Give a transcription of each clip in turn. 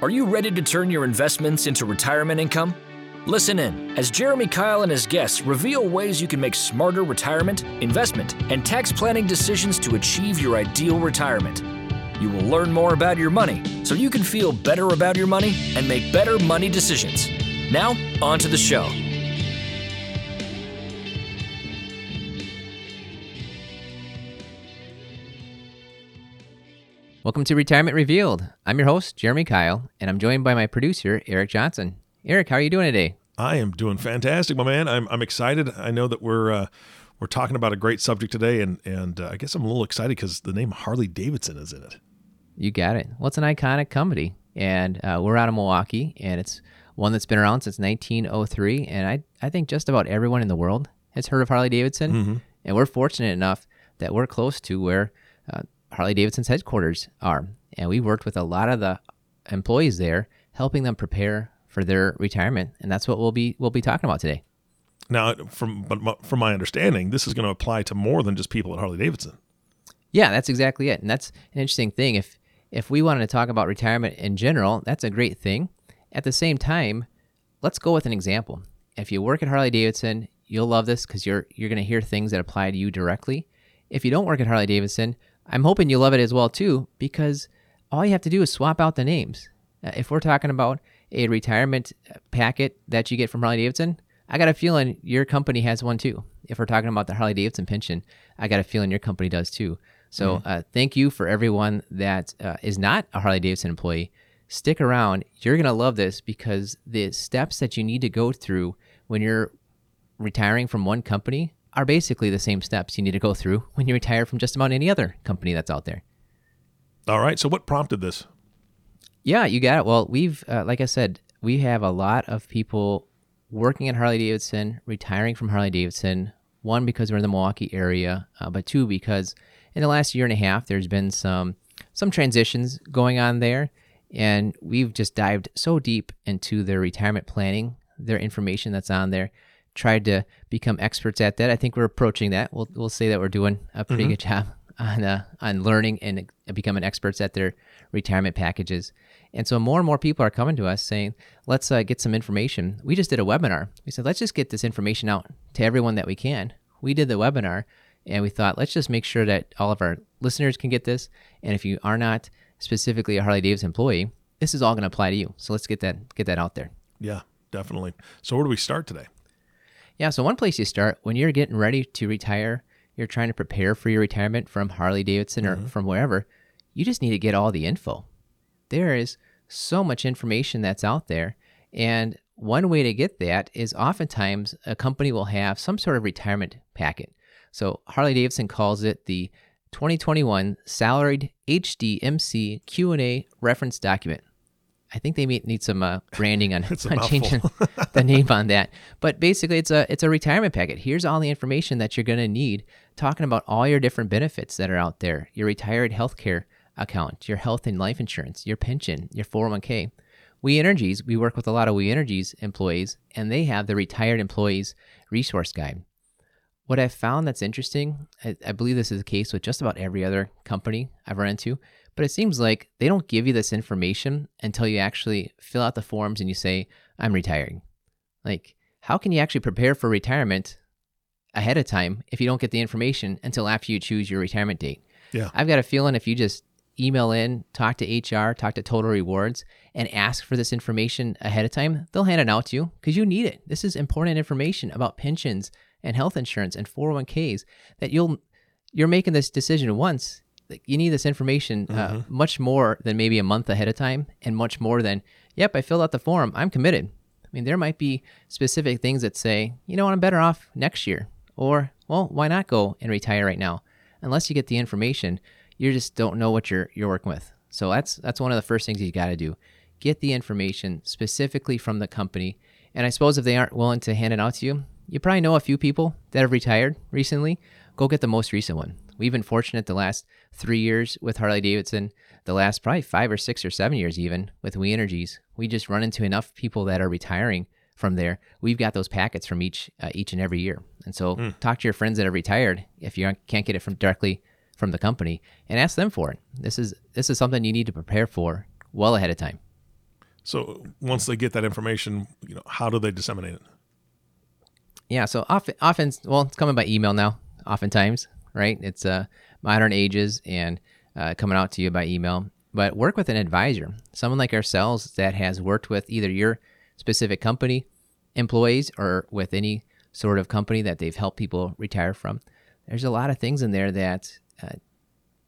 Are you ready to turn your investments into retirement income? Listen in as Jeremy Kyle and his guests reveal ways you can make smarter retirement, investment, and tax planning decisions to achieve your ideal retirement. You will learn more about your money so you can feel better about your money and make better money decisions. Now, on to the show. Welcome to Retirement Revealed. I'm your host, Jeremy Kyle, and I'm joined by my producer, Eric Johnson. Eric, how are you doing today? I am doing fantastic, my man. I'm, I'm excited. I know that we're uh, we're talking about a great subject today, and and uh, I guess I'm a little excited because the name Harley Davidson is in it. You got it. Well, it's an iconic company, and uh, we're out of Milwaukee, and it's one that's been around since 1903, and I I think just about everyone in the world has heard of Harley Davidson, Mm-hmm. and we're fortunate enough that we're close to where Harley Davidson's headquarters are, and we worked with a lot of the employees there, helping them prepare for their retirement, and that's what we'll be we'll be talking about today. Now, from but my- from my understanding, this is going to apply to more than just people at Harley Davidson. Yeah, that's exactly it. And that's an interesting thing. If if we wanted to talk about retirement in general, that's a great thing. At the same time, let's go with an example. If you work at Harley Davidson, you'll love this because you're you're going to hear things that apply to you directly. If you don't work at Harley Davidson, I'm hoping you love it as well too because all you have to do is swap out the names. Uh, if we're talking about a retirement packet that you get from Harley Davidson, I got a feeling your company has one too. If we're talking about the Harley Davidson pension, I got a feeling your company does too. So uh, thank you for everyone that uh, is not a Harley Davidson employee. Stick around. You're going to love this because the steps that you need to go through when you're retiring from one company are basically the same steps you need to go through when you retire from just about any other company that's out there. All right. So, what prompted this? Yeah, you got it. Well, we've, uh, like I said, we have a lot of people working at Harley Davidson, retiring from Harley Davidson. One, because we're in the Milwaukee area, uh, but two, because in the last year and a half, there's been some some transitions going on there, and we've just dived so deep into their retirement planning, their information that's on there, tried to become experts at that. I think we're approaching that. We'll we'll say that we're doing a pretty good job on uh, on learning and becoming experts at their retirement packages. And so more and more people are coming to us saying, "Let's uh, get some information." We just did a webinar. We said, "Let's just get this information out to everyone that we can." We did the webinar, and we thought, "Let's just make sure that all of our listeners can get this." And if you are not specifically a Harley Davidson employee, this is all going to apply to you. So let's get that get that out there. Yeah, definitely. So, where do we start today? Yeah, so one place you start when you're getting ready to retire, you're trying to prepare for your retirement from Harley Davidson or mm-hmm. from wherever, you just need to get all the info. There is so much information that's out there. And one way to get that is oftentimes a company will have some sort of retirement packet. So Harley Davidson calls it the 2021 Salaried HDMC Q&A Reference Document. I think they may need some uh, branding on, on changing the name on that. But basically, it's a it's a retirement packet. Here's all the information that you're going to need, talking about all your different benefits that are out there, your retired healthcare account, your health and life insurance, your pension, your 401k. We Energies, we work with a lot of We Energies employees, and they have the Retired Employees Resource Guide. What I've found that's interesting, I, I believe this is the case with just about every other company I've run into, but it seems like they don't give you this information until you actually fill out the forms and you say, I'm retiring. Like, how can you actually prepare for retirement ahead of time if you don't get the information until after you choose your retirement date? Yeah. I've got a feeling if you just email in, talk to HR, talk to Total Rewards, and ask for this information ahead of time, they'll hand it out to you because you need it. This is important information about pensions and health insurance and 401ks that you'll you're making this decision once. You need this information uh, much more than maybe a month ahead of time, and much more than, yep, I filled out the form, I'm committed. I mean, there might be specific things that say, you know what, I'm better off next year, or well, why not go and retire right now? Unless you get the information, you just don't know what you're you're working with. So that's that's one of the first things you got to do. Get the information specifically from the company. And I suppose if they aren't willing to hand it out to you, you probably know a few people that have retired recently. Go get the most recent one. We've been fortunate the last three years with Harley Davidson, the last probably five or six or seven years even with We Energies. We just run into enough people that are retiring from there. We've got those packets from each uh, each and every year. And so talk to your friends that are retired if you can't get it from directly from the company and ask them for it. This is this is something you need to prepare for well ahead of time. So once they get that information, you know, how do they disseminate it? Yeah, so often, often, well, it's coming by email now. Oftentimes, right? It's uh, modern ages and uh, coming out to you by email. But work with an advisor, someone like ourselves that has worked with either your specific company, employees, or with any sort of company that they've helped people retire from. There's a lot of things in there that uh,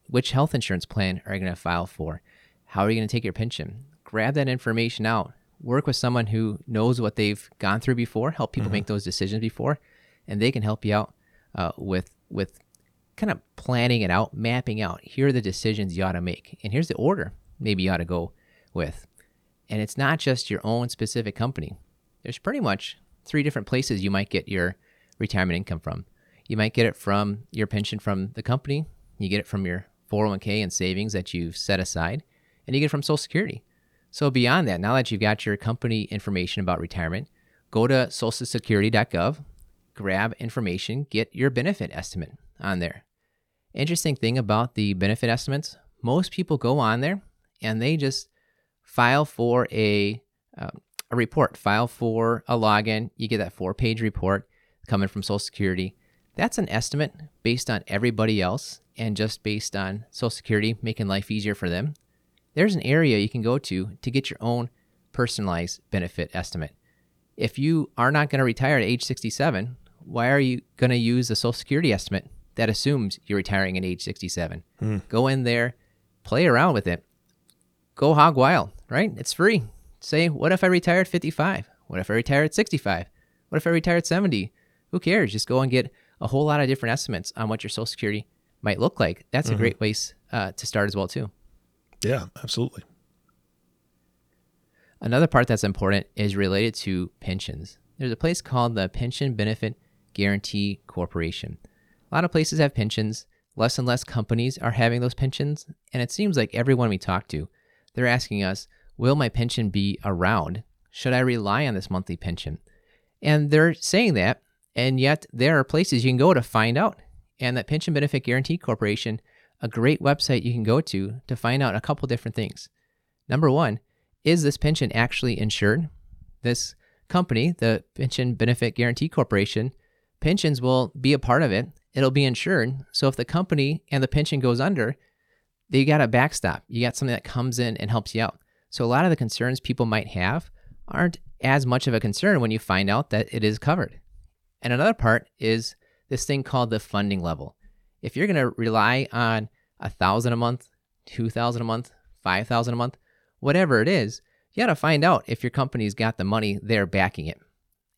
which health insurance plan are you going to file for? How are you going to take your pension? Grab that information out. Work with someone who knows what they've gone through before, help people mm-hmm. make those decisions before, and they can help you out uh, with with kind of planning it out, mapping out. Here are the decisions you ought to make, and here's the order maybe you ought to go with. And it's not just your own specific company. There's pretty much three different places you might get your retirement income from. You might get it from your pension from the company, you get it from your 401k and savings that you've set aside, and you get it from Social Security. So, beyond that, now that you've got your company information about retirement, go to socialsecurity.gov, grab information, get your benefit estimate on there. Interesting thing about the benefit estimates most people go on there and they just file for a, uh, a report, file for a login. You get that four page report coming from Social Security. That's an estimate based on everybody else and just based on Social Security making life easier for them. There's an area you can go to to get your own personalized benefit estimate. If you are not going to retire at age 67, why are you going to use the Social Security estimate that assumes you're retiring at age 67? Hmm. Go in there, play around with it, go hog wild, right? It's free. Say, what if I retire at 55? What if I retire at 65? What if I retire at 70? Who cares? Just go and get a whole lot of different estimates on what your Social Security might look like. That's mm-hmm. a great place uh, to start as well, too. Yeah, absolutely. Another part that's important is related to pensions. There's a place called the Pension Benefit Guaranty Corporation. A lot of places have pensions. Less and less companies are having those pensions. And it seems like everyone we talk to, they're asking us, Will my pension be around? Should I rely on this monthly pension? And they're saying that. And yet, there are places you can go to find out. And that Pension Benefit Guaranty Corporation, a great website you can go to to find out a couple different things. Number one, is this pension actually insured? This company, the Pension Benefit Guaranty Corporation, pensions will be a part of it. It'll be insured. So if the company and the pension goes under, they got a backstop. You got something that comes in and helps you out. So a lot of the concerns people might have aren't as much of a concern when you find out that it is covered. And another part is this thing called the funding level. If you're going to rely on a thousand a month, two thousand a month, five thousand a month, whatever it is, you got to find out if your company's got the money there backing it.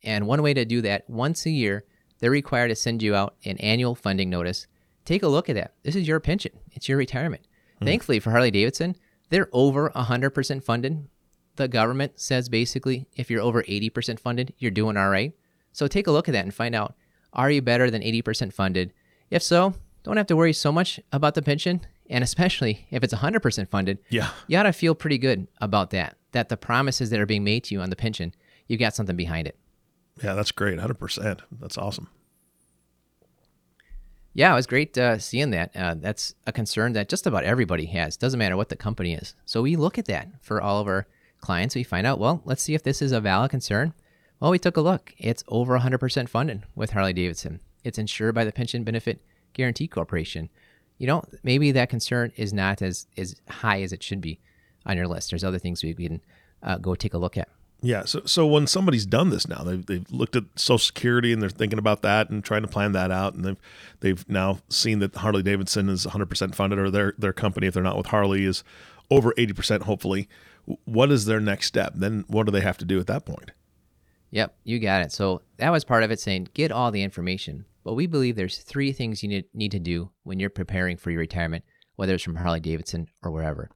And one way to do that, once a year, they're required to send you out an annual funding notice. Take a look at that. This is your pension. It's your retirement. Hmm. Thankfully for Harley Davidson, they're over 100% funded. The government says basically if you're over 80% funded, you're doing all right. So take a look at that and find out are you better than 80% funded? If so, don't have to worry so much about the pension. And especially if it's 100% funded, yeah. you ought to feel pretty good about that, that the promises that are being made to you on the pension, you've got something behind it. Yeah, that's great. 100%. That's awesome. Yeah, it was great uh, seeing that. Uh, that's a concern that just about everybody has. Doesn't matter what the company is. So we look at that for all of our clients. We find out, well, let's see if this is a valid concern. Well, we took a look. It's over 100% funded with Harley Davidson. It's insured by the Pension Benefit Guaranty Corporation. You know, maybe that concern is not as, as high as it should be on your list. There's other things we can uh, go take a look at. Yeah. So, so when somebody's done this now, they've, they've looked at Social Security and they're thinking about that and trying to plan that out, and they've they've now seen that Harley Davidson is 100% funded, or their their company, if they're not with Harley, is over 80%. Hopefully, what is their next step? Then what do they have to do at that point? Yep, you got it. So that was part of it, saying get all the information. But we believe there's three things you need, need to do when you're preparing for your retirement, whether it's from Harley Davidson or wherever.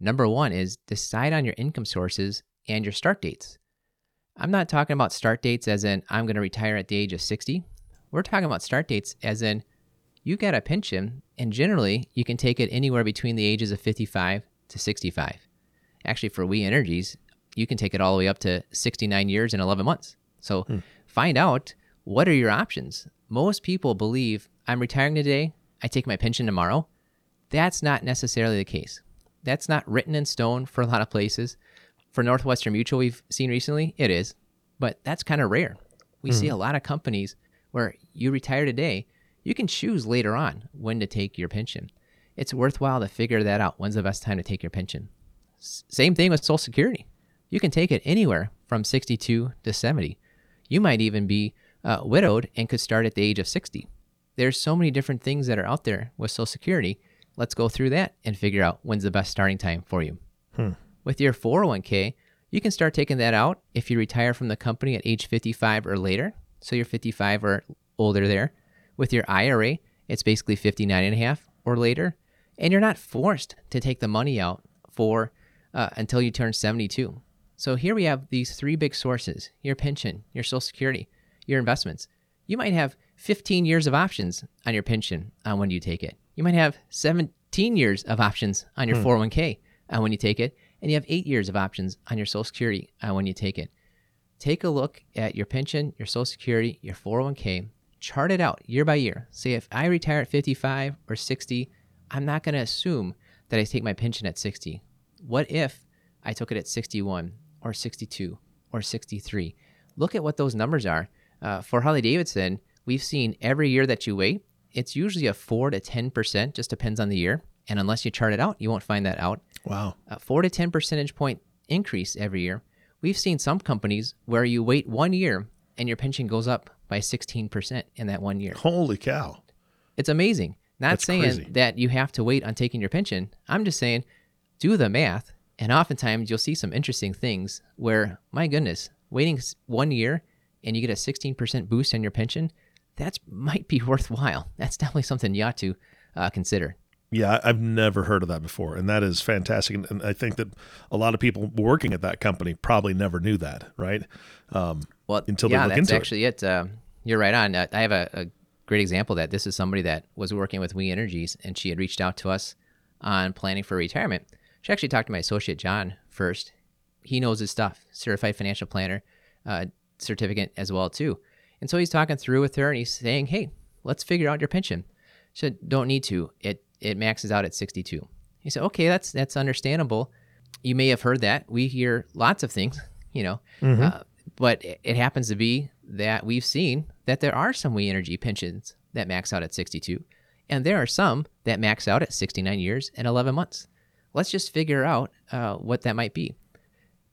Number one is decide on your income sources and your start dates. I'm not talking about start dates as in I'm going to retire at the age of 60. We're talking about start dates as in you get a pension, and generally you can take it anywhere between the ages of 55 to 65. Actually, for We Energies, you can take it all the way up to 69 years and 11 months. So hmm. find out what are your options. Most people believe I'm retiring today, I take my pension tomorrow. That's not necessarily the case. That's not written in stone for a lot of places for Northwestern Mutual, we've seen recently, it is, but that's kind of rare. We see a lot of companies where you retire today, you can choose later on when to take your pension. It's worthwhile to figure that out. When's the best time to take your pension? S- same thing with Social Security. You can take it anywhere from 62 to 70. You might even be uh, widowed and could start at the age of 60. There's so many different things that are out there with Social Security. Let's go through that and figure out when's the best starting time for you. With your 401k, you can start taking that out if you retire from the company at age 55 or later. So you're 55 or older there. With your IRA, it's basically 59 and a half or later. And you're not forced to take the money out for uh, until you turn 72. So here we have these three big sources your pension, your Social Security, your investments. You might have 15 years of options on your pension on when you take it. You might have 17 years of options on your 401k on when you take it. And you have eight years of options on your Social Security on when you take it. Take a look at your pension, your Social Security, your 401k, chart it out year by year. Say if I retire at 55 or 60, I'm not going to assume that I take my pension at 60. What if I took it at 61 or 62 or 63? Look at what those numbers are. Uh, for Harley Davidson, we've seen every year that you wait, it's usually a 4 to 10%, just depends on the year. And unless you chart it out, you won't find that out Wow. a 4 to 10 percentage point increase every year. We've seen some companies where you wait one year and your pension goes up by 16% in that one year. Holy cow. It's amazing. Not That's saying crazy. that you have to wait on taking your pension. I'm just saying do the math. And oftentimes you'll see some interesting things where, my goodness, waiting one year and you get a 16% boost on your pension, that might be worthwhile. That's definitely something you ought to uh, consider. Yeah, I've never heard of that before, and that is fantastic. And- And I think that a lot of people working at that company probably never knew that, right? Um, Well, until they yeah, look that's into it. actually it. Uh, you're right on. Uh, I have a, a great example of that this is somebody that was working with We Energies, and she had reached out to us on planning for retirement. She actually talked to my associate John first. He knows his stuff, certified financial planner, uh, certificate as well too. And so he's talking through with her, and he's saying, "Hey, let's figure out your pension." She said, "Don't need to. It it maxes out at 62." He said, "Okay, that's that's understandable. You may have heard that. We hear lots of things, you know, uh, but it, happens to be that we've seen that there are some We Energy pensions that max out at 62, and there are some that max out at 69 years and 11 months. Let's just figure out uh, what that might be."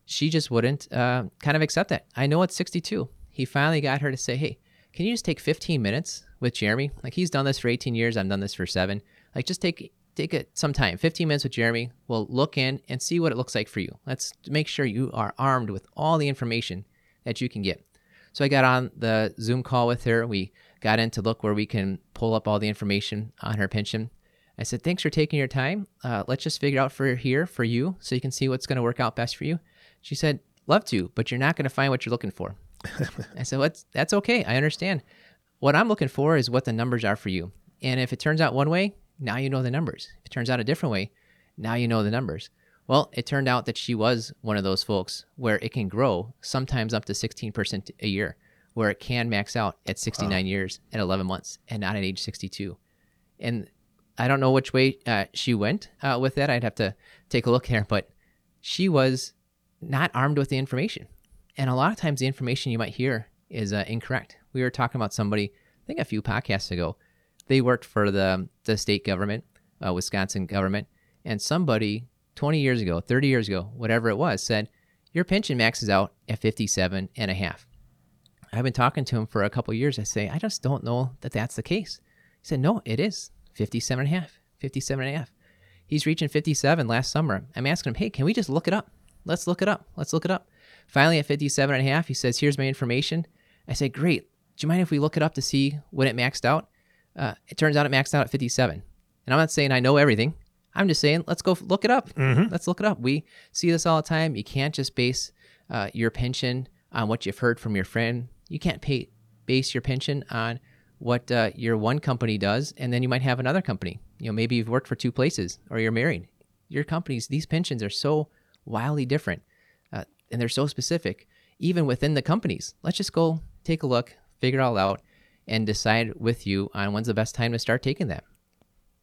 She just wouldn't uh, kind of accept that. I know it's 62. He finally got her to say, "Hey, can you just take 15 minutes with Jeremy? Like he's done this for 18 years. I've done this for seven. Like just take take it some time, 15 minutes with Jeremy. We'll look in and see what it looks like for you. Let's make sure you are armed with all the information that you can get. So I got on the Zoom call with her. We got in to look where we can pull up all the information on her pension. I said, thanks for taking your time. Uh, let's just figure out for here for you so you can see what's going to work out best for you. She said, love to, but you're not going to find what you're looking for. I said, well, that's, that's okay. I understand. What I'm looking for is what the numbers are for you. And if it turns out one way, now you know the numbers. If it turns out a different way, now you know the numbers. Well, it turned out that she was one of those folks where it can grow sometimes up to 16% a year, where it can max out at 69 years and 11 months and not at age 62. And I don't know which way uh, she went uh, with that. I'd have to take a look here, but she was not armed with the information. And a lot of times the information you might hear is uh, incorrect. We were talking about somebody, I think a few podcasts ago, they worked for the, the state government, uh, Wisconsin government, and somebody 20 years ago, 30 years ago, whatever it was, said, Your pension maxes out at 57 and a half. I've been talking to him for a couple years. I say, I just don't know that that's the case. He said, No, it is 57 and a half, 57 and a half. He's reaching 57 last summer. I'm asking him, Hey, can we just look it up? Let's look it up. Let's look it up. Finally, at 57 and a half, he says, Here's my information. I say, Great. Do you mind if we look it up to see when it maxed out? Uh, it turns out it maxed out at 57. And I'm not saying I know everything. I'm just saying, let's go look it up. Let's look it up. We see this all the time. You can't just base uh, your pension on what you've heard from your friend. You can't pay, base your pension on what uh, your one company does, and then you might have another company. You know, maybe you've worked for two places or you're married. Your companies, these pensions are so wildly different uh, and they're so specific, even within the companies. Let's just go take a look, figure it all out, and decide with you on when's the best time to start taking that.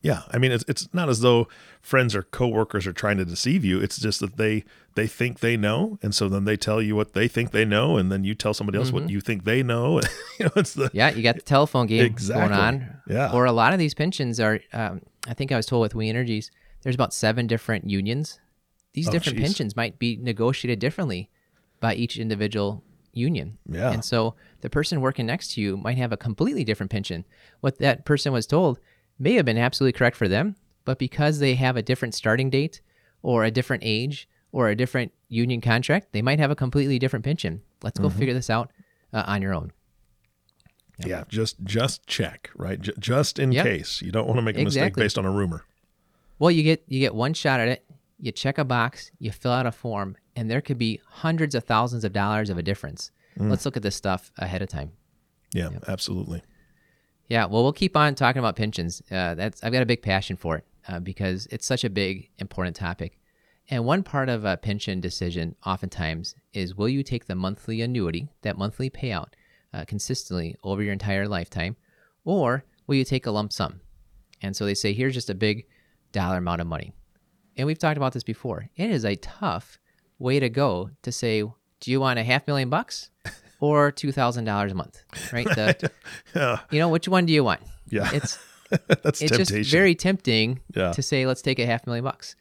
Yeah, I mean, it's it's not as though friends or coworkers are trying to deceive you. It's just that they they think they know, and so then they tell you what they think they know, and then you tell somebody else Mm-hmm. what you think they know. you know, it's the Yeah, you got the telephone game Exactly. going on. Yeah. Or a lot of these pensions are, um, I think I was told with We Energies, there's about seven different unions. These Oh, different geez. pensions might be negotiated differently by each individual union. Yeah. And so the person working next to you might have a completely different pension. What that person was told may have been absolutely correct for them, but because they have a different starting date or a different age or a different union contract, they might have a completely different pension. Let's Mm-hmm. go figure this out uh, on your own. yeah, just just check right, J- just in Yep. case you don't want to make a mistake based on a rumor. Well, you get you get one shot at it. You check a box, you fill out a form, and there could be hundreds of thousands of dollars of a difference. Mm. Let's look at this stuff ahead of time. Yeah, absolutely. Yeah, well, we'll keep on talking about pensions. Uh, that's I've got a big passion for it uh, because it's such a big, important topic. And one part of a pension decision, oftentimes, is will you take the monthly annuity, that monthly payout, uh, consistently over your entire lifetime, or will you take a lump sum? And so they say, here's just a big dollar amount of money. And we've talked about this before. It is a tough way to go to say, do you want a half million bucks or two thousand dollars a month? Right? The, Yeah, you know, which one do you want? yeah, It's that's it's temptation. just very tempting Yeah. to say let's take a half million bucks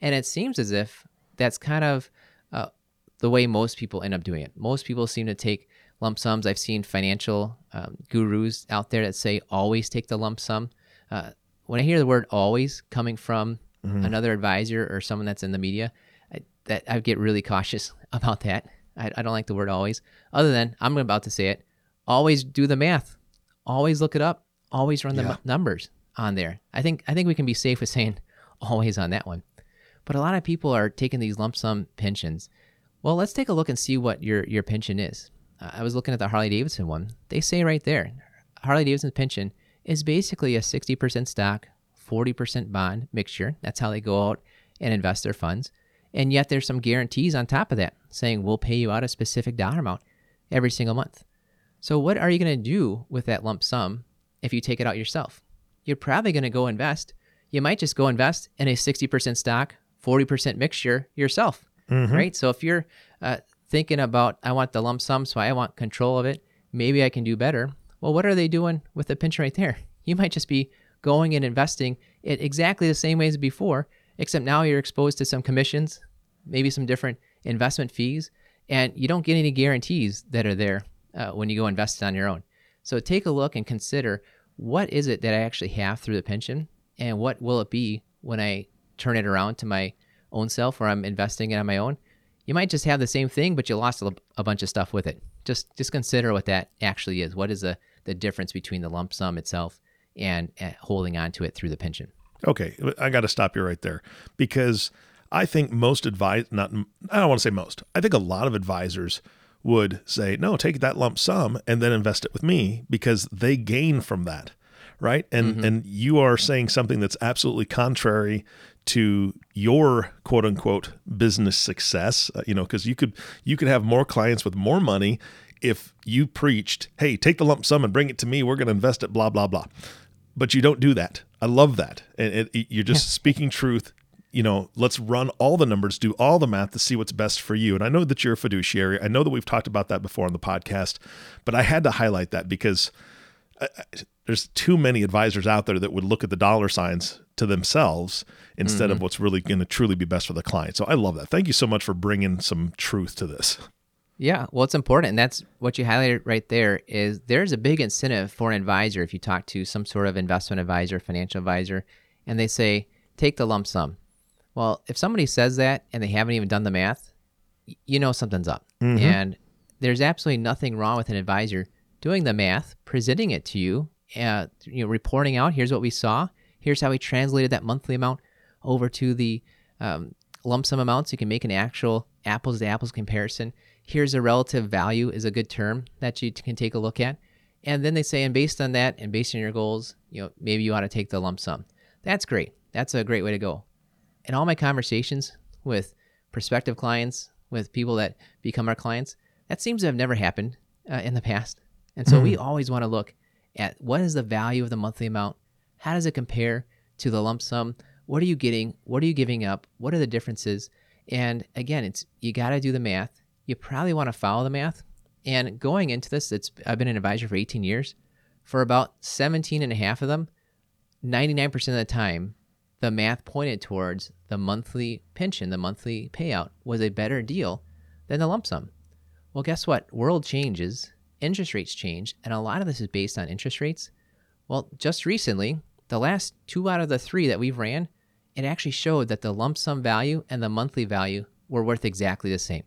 and it seems as if that's kind of uh, the way most people end up doing it most people seem to take lump sums i've seen financial um, gurus out there that say always take the lump sum uh, when i hear the word always coming from Mm-hmm. another advisor or someone that's in the media I, that i get really cautious about that. I, I don't like the word always. Other than i'm about to say it always do the math. Always look it up. Always run the Yeah. mu- numbers on there. I think i think we can be safe with saying always on that one. But a lot of people are taking these lump sum pensions. Well let's take a look and see what your your pension is. Uh, i was looking at the harley davidson one. They say right there harley davidson's pension is basically a 60% stock 40% bond mixture that's how they go out and invest their funds and yet there's some guarantees on top of that saying we'll pay you out a specific dollar amount every single month so, what are you going to do with that lump sum if you take it out yourself? You're probably going to go invest. You might just go invest in a 60% stock, 40% mixture yourself, right? So, if you're uh, thinking about, I want the lump sum, so I want control of it, maybe I can do better. Well, what are they doing with the pension right there? You might just be going and investing it exactly the same way as before, except now you're exposed to some commissions, maybe some different investment fees, and you don't get any guarantees that are there uh, when you go invest on your own. So take a look and consider what is it that I actually have through the pension, and what will it be when I turn it around to my own self, or I'm investing it on my own. You might just have the same thing, but you lost a, a bunch of stuff with it. Just just consider what that actually is. What is the the difference between the lump sum itself and uh, holding on to it through the pension? Okay, I got to stop you right there because I think most advise not I don't want to say most. I think a lot of advisors would say, "No, take that lump sum and then invest it with me because they gain from that." Right? And and you are saying something that's absolutely contrary to your quote unquote business success, uh, you know, cuz you could you could have more clients with more money if you preached, "Hey, take the lump sum and bring it to me. We're going to invest it blah blah blah." But you don't do that. I love that. And it, it- you're just speaking truth. You know, let's run all the numbers, do all the math to see what's best for you. And I know that you're a fiduciary. I know that we've talked about that before on the podcast, but I had to highlight that because I, I, there's too many advisors out there that would look at the dollar signs to themselves instead of mm-hmm. what's really going to truly be best for the client. So I love that. Thank you so much for bringing some truth to this. Yeah, well, it's important, and that's what you highlighted right there. Is there's a big incentive for an advisor if you talk to some sort of investment advisor, financial advisor, and they say take the lump sum. Well, if somebody says that and they haven't even done the math, you know something's up. And there's absolutely nothing wrong with an advisor doing the math, presenting it to you, uh, you know, reporting out. Here's what we saw. Here's how we translated that monthly amount over to the um, lump sum amounts. You can make an actual apples to apples comparison. Here's a relative value is a good term that you can take a look at. And then they say, and based on that, and based on your goals, you know, maybe you ought to take the lump sum. That's great. That's a great way to go. In all my conversations with prospective clients, with people that become our clients, that seems to have never happened uh, in the past. And so we always want to look at what is the value of the monthly amount? How does it compare to the lump sum. What are you getting? What are you giving up? What are the differences? And again, it's you got to do the math. You probably want to follow the math. And going into this, it's I've been an advisor for 18 years. For about 17 and a half of them, 99% of the time, the math pointed towards the monthly pension, the monthly payout was a better deal than the lump sum. Well, guess what? World changes, interest rates change, and a lot of this is based on interest rates. Well, just recently, the last two out of the three that we've ran, it actually showed that the lump sum value and the monthly value were worth exactly the same.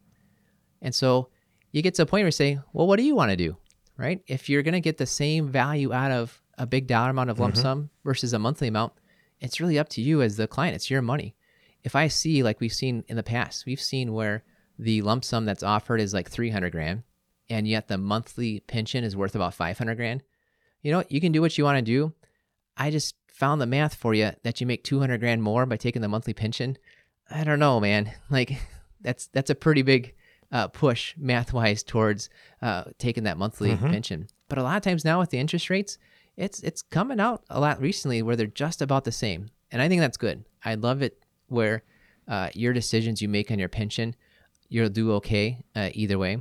And so you get to a point where you say, well, what do you want to do? Right? If you're going to get the same value out of a big dollar amount of lump mm-hmm. sum versus a monthly amount, it's really up to you as the client. It's your money. If I see, like we've seen in the past, we've seen where the lump sum that's offered is like 300 grand, and yet the monthly pension is worth about 500 grand. You know, you can do what you want to do. I just found the math for you that you make 200 grand more by taking the monthly pension. I don't know, man. Like that's that's a pretty big uh, push math wise towards uh, taking that monthly mm-hmm. pension. But a lot of times now with the interest rates, it's it's coming out a lot recently where they're just about the same, and I think that's good. I love it where uh, your decisions you make on your pension, you'll do okay uh, either way.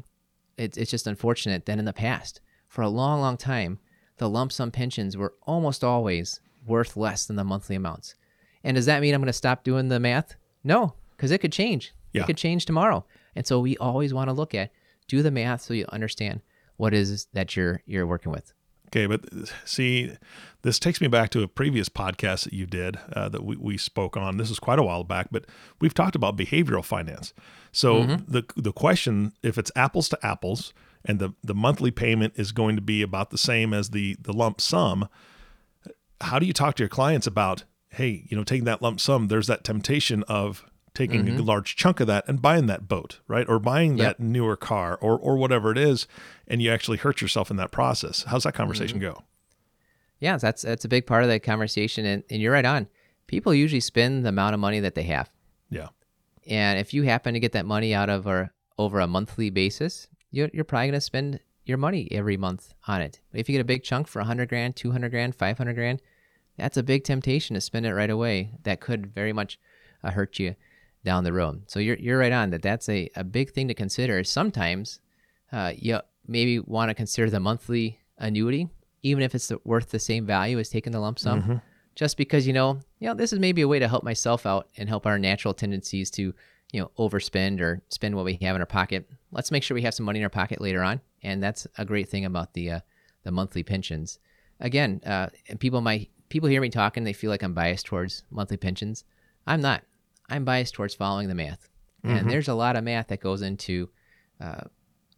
It's it's just unfortunate that in the past, for a long long time, the lump sum pensions were almost always worth less than the monthly amounts. And does that mean I'm going to stop doing the math? No, because it could change. Yeah. It could change tomorrow. And so we always want to look at do the math so you understand what is that you're you're working with. Okay, but see, this takes me back to a previous podcast that you did uh, that we, we spoke on. This is quite a while back, but we've talked about behavioral finance. So mm-hmm. the the question, if it's apples to apples, and the the monthly payment is going to be about the same as the the lump sum, how do you talk to your clients about, hey, you know, taking that lump sum? There's that temptation of taking mm-hmm. a large chunk of that and buying that boat, right? Or buying yep. that newer car or or whatever it is, and you actually hurt yourself in that process. How's that conversation mm-hmm. go? Yeah, that's that's a big part of that conversation, and, and you're right on. People usually spend the amount of money that they have. Yeah. And if you happen to get that money out of or over a monthly basis, you're, you're probably going to spend your money every month on it. But if you get a big chunk for 100 grand, 200 grand, 500 grand, that's a big temptation to spend it right away. That could very much uh, hurt you down the road. So you're you're right on that. That's a, a big thing to consider. Sometimes uh, you maybe want to consider the monthly annuity, even if it's worth the same value as taking the lump sum. Mm-hmm. Just because you know, you know, this is maybe a way to help myself out and help our natural tendencies to, you know, overspend or spend what we have in our pocket. Let's make sure we have some money in our pocket later on, and that's a great thing about the uh, the monthly pensions. Again, uh, and people might people hear me talking, they feel like I'm biased towards monthly pensions. I'm not. I'm biased towards following the math. Mm-hmm. And there's a lot of math that goes into uh,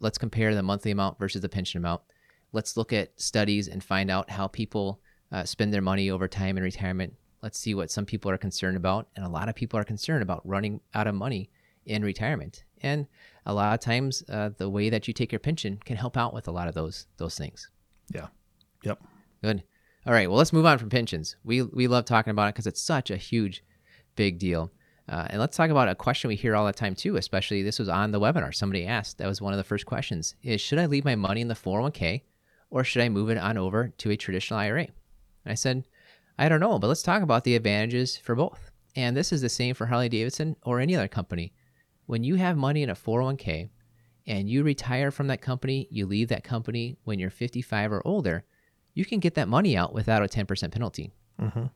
let's compare the monthly amount versus the pension amount. Let's look at studies and find out how people uh, spend their money over time in retirement. Let's see what some people are concerned about. And a lot of people are concerned about running out of money in retirement. And a lot of times, uh, the way that you take your pension can help out with a lot of those those things. Yeah. Yep. Good. All right. Well, let's move on from pensions. We we love talking about it because it's such a huge, big deal. Uh, and let's talk about a question we hear all the time too, especially this was on the webinar. Somebody asked, that was one of the first questions, is should I leave my money in the 401k or should I move it on over to a traditional IRA? And I said, I don't know, but let's talk about the advantages for both. And this is the same for Harley Davidson or any other company. When you have money in a 401k and you retire from that company, you leave that company when you're 55 or older, you can get that money out without a 10% penalty. Mm-hmm.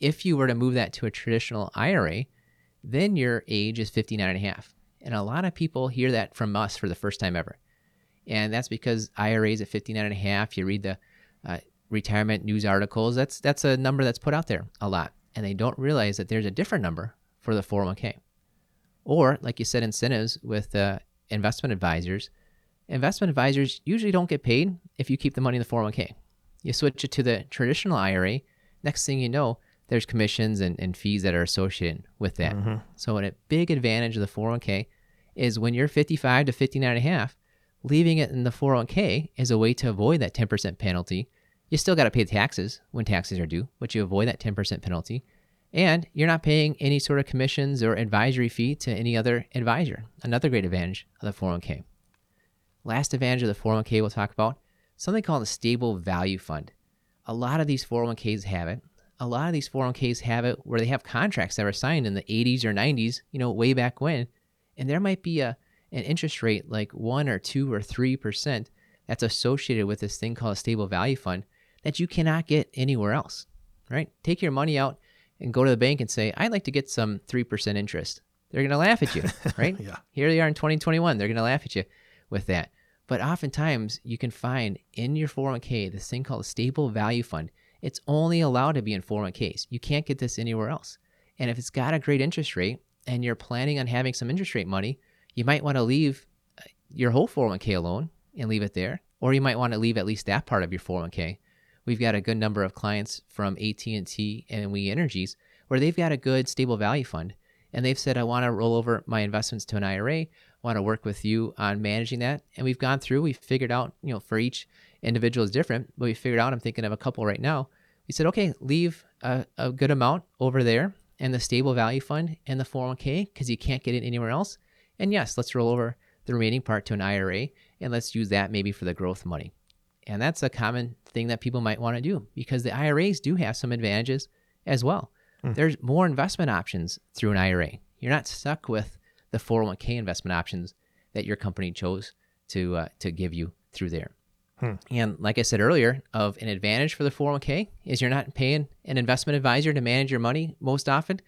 If you were to move that to a traditional IRA, then your age is 59 and a half. And a lot of people hear that from us for the first time ever. And that's because IRAs at 59 and a half, you read the uh, retirement news articles, that's, that's a number that's put out there a lot. And they don't realize that there's a different number for the 401k. Or, like you said, incentives with uh, investment advisors. Investment advisors usually don't get paid if you keep the money in the 401k. You switch it to the traditional IRA, next thing you know, there's commissions and, and fees that are associated with that. Mm-hmm. So a big advantage of the 401k is when you're 55 to 59 and a half, leaving it in the 401k is a way to avoid that 10% penalty. You still got to pay taxes when taxes are due, but you avoid that 10% penalty. And you're not paying any sort of commissions or advisory fee to any other advisor. Another great advantage of the 401k. Last advantage of the 401k we'll talk about something called a stable value fund. A lot of these 401ks have it a lot of these 401ks have it where they have contracts that were signed in the 80s or 90s, you know, way back when, and there might be a an interest rate like 1 or 2 or 3% that's associated with this thing called a stable value fund that you cannot get anywhere else, right? Take your money out and go to the bank and say, "I'd like to get some 3% interest." They're going to laugh at you, right? Yeah. Here they are in 2021, they're going to laugh at you with that. But oftentimes, you can find in your 401k this thing called a stable value fund. It's only allowed to be in 401ks. You can't get this anywhere else. And if it's got a great interest rate and you're planning on having some interest rate money, you might want to leave uh, your whole 401k alone and leave it there, or you might want to leave at least that part of your 401k. We've got a good number of clients from AT&T and We Energies where they've got a good stable value fund and they've said I want to roll over my investments to an IRA, I want to work with you on managing that. And we've gone through, we've figured out, you know, for each individual is different, but we figured out I'm thinking of a couple right now. We said, okay, leave a, a good amount over there in the stable value fund and the 401k because you can't get it anywhere else. And yes, let's roll over the remaining part to an IRA and let's use that maybe for the growth money. And that's a common thing that people might want to do because the IRAs do have some advantages as well. There's more investment options through an IRA. You're not stuck with the 401k investment options that your company chose to uh, to give you through there. And like I said earlier, of an advantage for the 401k is you're not paying an investment advisor to manage your money most often.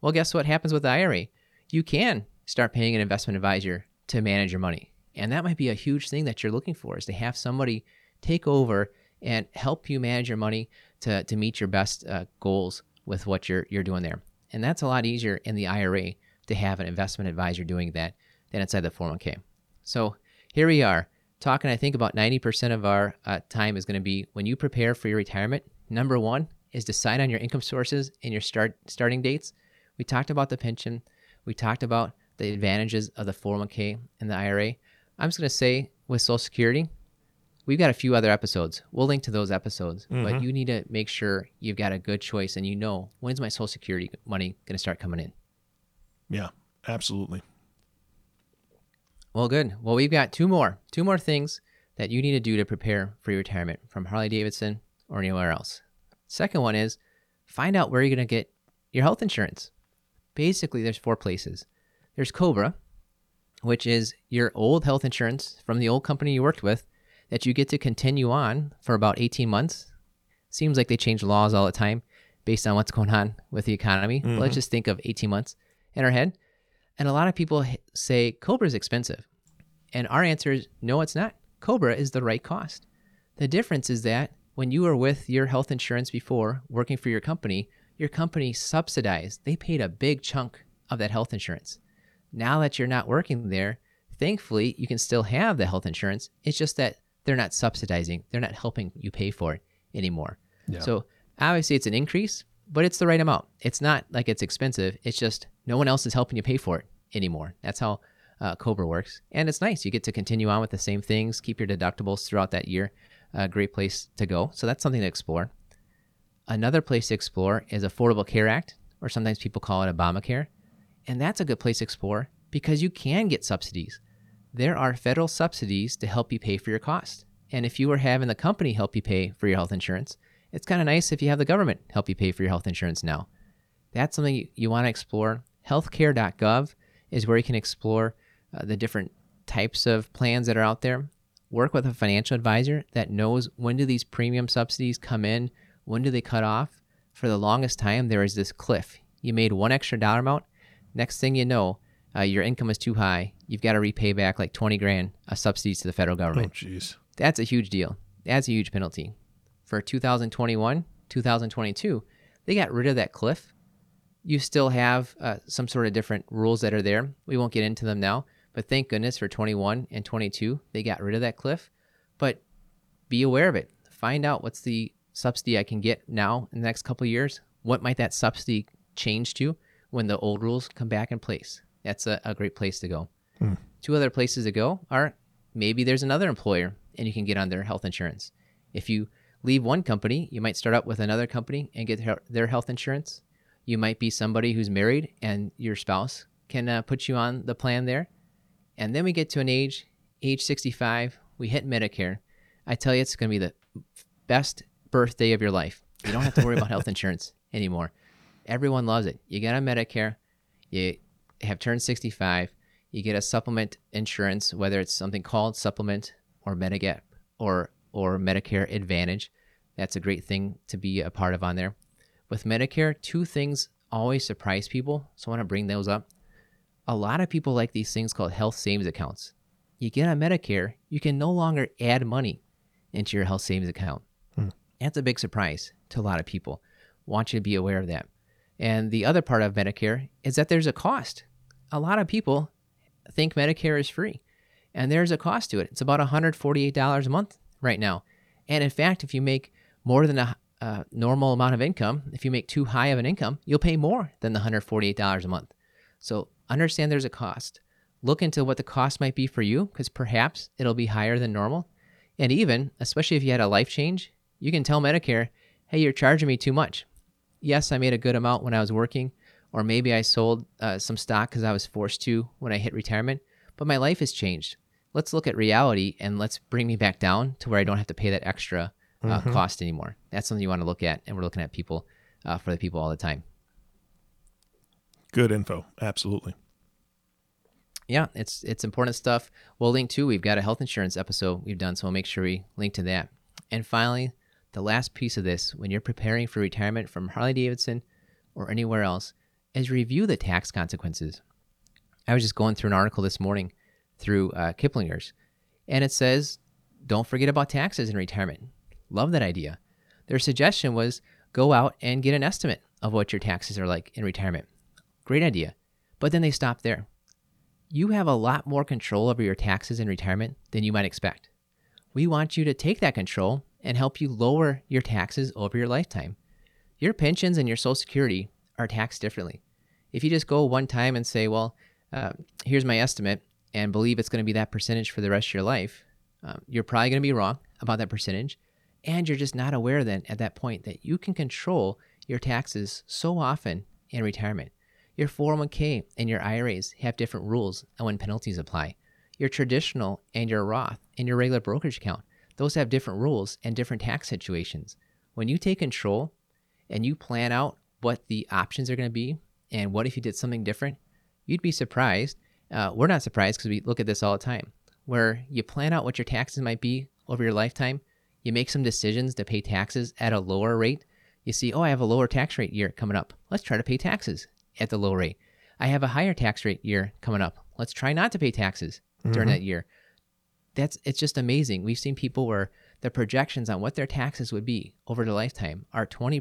Well, guess what happens with the IRA? You can start paying an investment advisor to manage your money. And that might be a huge thing that you're looking for is to have somebody take over and help you manage your money to, to meet your best uh, goals with what you're, you're doing there. And that's a lot easier in the IRA to have an investment advisor doing that than inside the 401k. So here we are talking. I think about 90% of our uh, time is going to be when you prepare for your retirement. Number one is decide on your income sources and your start starting dates. We talked about the pension. We talked about the advantages of the 401k and the IRA. I'm just going to say with Social Security, we've got a few other episodes. We'll link to those episodes, but you need to make sure you've got a good choice and you know when's my Social Security money going to start coming in. Yeah, absolutely. Well, good. Well, we've got two more, two more things that you need to do to prepare for your retirement from Harley Davidson or anywhere else. Second one is find out where you're going to get your health insurance. Basically, there's four places. There's Cobra, which is your old health insurance from the old company you worked with that you get to continue on for about 18 months. Seems like they change laws all the time based on what's going on with the economy. But let's mm-hmm. just think of 18 months in our head. And a lot of people say Cobra is expensive. And our answer is no, it's not. Cobra is the right cost. The difference is that when you were with your health insurance before, working for your company, your company subsidized, they paid a big chunk of that health insurance. Now that you're not working there, thankfully, you can still have the health insurance. It's just that they're not subsidizing, they're not helping you pay for it anymore. Yeah. So obviously, it's an increase, but it's the right amount. It's not like it's expensive. It's just no one else is helping you pay for it anymore. That's how uh, Cobra works. And it's nice. You get to continue on with the same things, keep your deductibles throughout that year. A great place to go. So that's something to explore. Another place to explore is Affordable Care Act, or sometimes people call it Obamacare. And that's a good place to explore because you can get subsidies. There are federal subsidies to help you pay for your cost. And if you are having the company help you pay for your health insurance, it's kind of nice if you have the government help you pay for your health insurance now. That's something you, you want to explore. Healthcare.gov is where you can explore uh, the different types of plans that are out there. Work with a financial advisor that knows when do these premium subsidies come in, when do they cut off. For the longest time, there was this cliff. You made one extra dollar amount. Next thing you know, uh, your income is too high. You've got to repay back like 20 grand of subsidies to the federal government. Oh, jeez. That's a huge deal. That's a huge penalty. For 2021, 2022, they got rid of that cliff. You still have uh, some sort of different rules that are there. We won't get into them now, but thank goodness for 21 and 22, they got rid of that cliff. But be aware of it. Find out what's the subsidy I can get now in the next couple of years. What might that subsidy change to when the old rules come back in place? That's a, a great place to go. Two other places to go are maybe there's another employer and you can get on their health insurance. If you leave one company, you might start up with another company and get their- their health insurance. You might be somebody who's married and your spouse can uh, put you on the plan there. And then we get to an age, age 65, we hit Medicare. I tell you, it's going to be the best birthday of your life. You don't have to worry about health insurance anymore. Everyone loves it. You get on Medicare, you have turned 65, you get a supplement insurance, whether it's something called supplement or Medigap or or Medicare Advantage. That's a great thing to be a part of on there. With Medicare, two things always surprise people, so I want to bring those up. A lot of people like these things called health savings accounts. You get on Medicare, you can no longer add money into your health savings account. Hmm. That's a big surprise to a lot of people. Want you to be aware of that. And the other part of Medicare is that there's a cost. A lot of people think Medicare is free, and there's a cost to it. It's about $148 a month right now. And in fact, if you make more than a, a normal amount of income, if you make too high of an income, you'll pay more than the $148 a month. So understand there's a cost. Look into what the cost might be for you because perhaps it'll be higher than normal. And even, especially if you had a life change, you can tell Medicare, hey, you're charging me too much. Yes, I made a good amount when I was working, or maybe I sold uh, some stock because I was forced to when I hit retirement, but my life has changed. Let's look at reality and let's bring me back down to where I don't have to pay that extra uh, mm-hmm. cost anymore. That's something you want to look at, and we're looking at people uh, for the people all the time. Good info, absolutely. Yeah, it's it's important stuff. We'll link to. We've got a health insurance episode we've done, so we'll make sure we link to that. And finally, the last piece of this, when you're preparing for retirement from Harley Davidson or anywhere else, is review the tax consequences. I was just going through an article this morning through uh, Kiplinger's, and it says, don't forget about taxes in retirement. Love that idea. Their suggestion was go out and get an estimate of what your taxes are like in retirement. Great idea. But then they stopped there. You have a lot more control over your taxes in retirement than you might expect. We want you to take that control and help you lower your taxes over your lifetime. Your pensions and your Social Security are taxed differently. If you just go one time and say, well, uh, here's my estimate, and believe it's going to be that percentage for the rest of your life, um, you're probably going to be wrong about that percentage. And you're just not aware then at that point that you can control your taxes so often in retirement. Your 401k and your IRAs have different rules on when penalties apply. Your traditional and your Roth and your regular brokerage account, those have different rules and different tax situations. When you take control and you plan out what the options are going to be and what if you did something different, you'd be surprised. Uh, we're not surprised because we look at this all the time, where you plan out what your taxes might be over your lifetime you make some decisions to pay taxes at a lower rate. You see, oh, I have a lower tax rate year coming up. Let's try to pay taxes at the low rate. I have a higher tax rate year coming up. Let's try not to pay taxes mm-hmm. during that year. That's it's just amazing. We've seen people where the projections on what their taxes would be over the lifetime are 20%,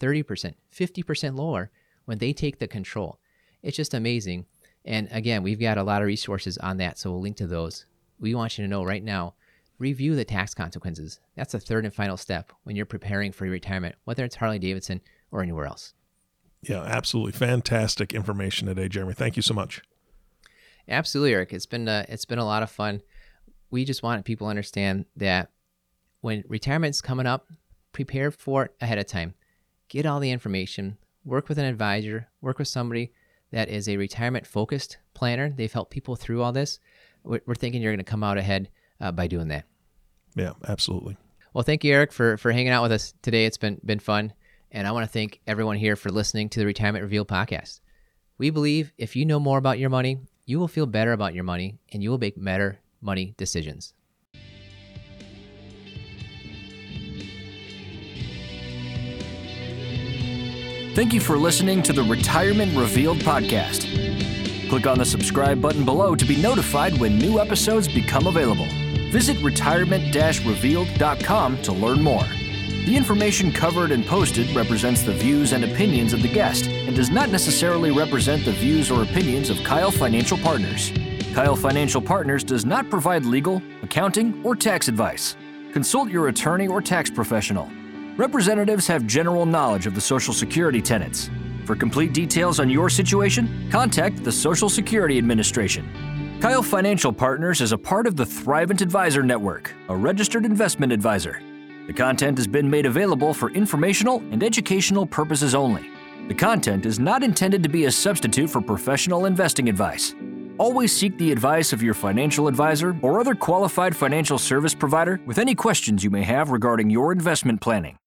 30%, 50% lower when they take the control. It's just amazing. And again, we've got a lot of resources on that, so we'll link to those. We want you to know right now review the tax consequences. That's the third and final step when you're preparing for your retirement, whether it's Harley Davidson or anywhere else. Yeah, absolutely fantastic information today, Jeremy. Thank you so much. Absolutely, Eric. It's been uh, it's been a lot of fun. We just want people to understand that when retirement's coming up, prepare for it ahead of time. Get all the information. Work with an advisor. Work with somebody that is a retirement focused planner. They've helped people through all this. We're, we're thinking you're going to come out ahead uh, by doing that. Yeah, absolutely. Well, thank you, Eric, for for hanging out with us today. It's been been fun, and I want to thank everyone here for listening to the Retirement Revealed podcast. We believe if you know more about your money, you will feel better about your money, and you will make better money decisions. Thank you for listening to the Retirement Revealed podcast. Click on the subscribe button below to be notified when new episodes become available. Visit retirement-revealed.com to learn more. The information covered and posted represents the views and opinions of the guest and does not necessarily represent the views or opinions of Keil Financial Partners. Keil Financial Partners does not provide legal, accounting, or tax advice. Consult your attorney or tax professional. Representatives have general knowledge of the Social Security tenets. For complete details on your situation, contact the Social Security Administration. Keil Financial Partners is a part of the Thrivent Advisor Network, a registered investment advisor. The content has been made available for informational and educational purposes only. The content is not intended to be a substitute for professional investing advice. Always seek the advice of your financial advisor or other qualified financial service provider with any questions you may have regarding your investment planning.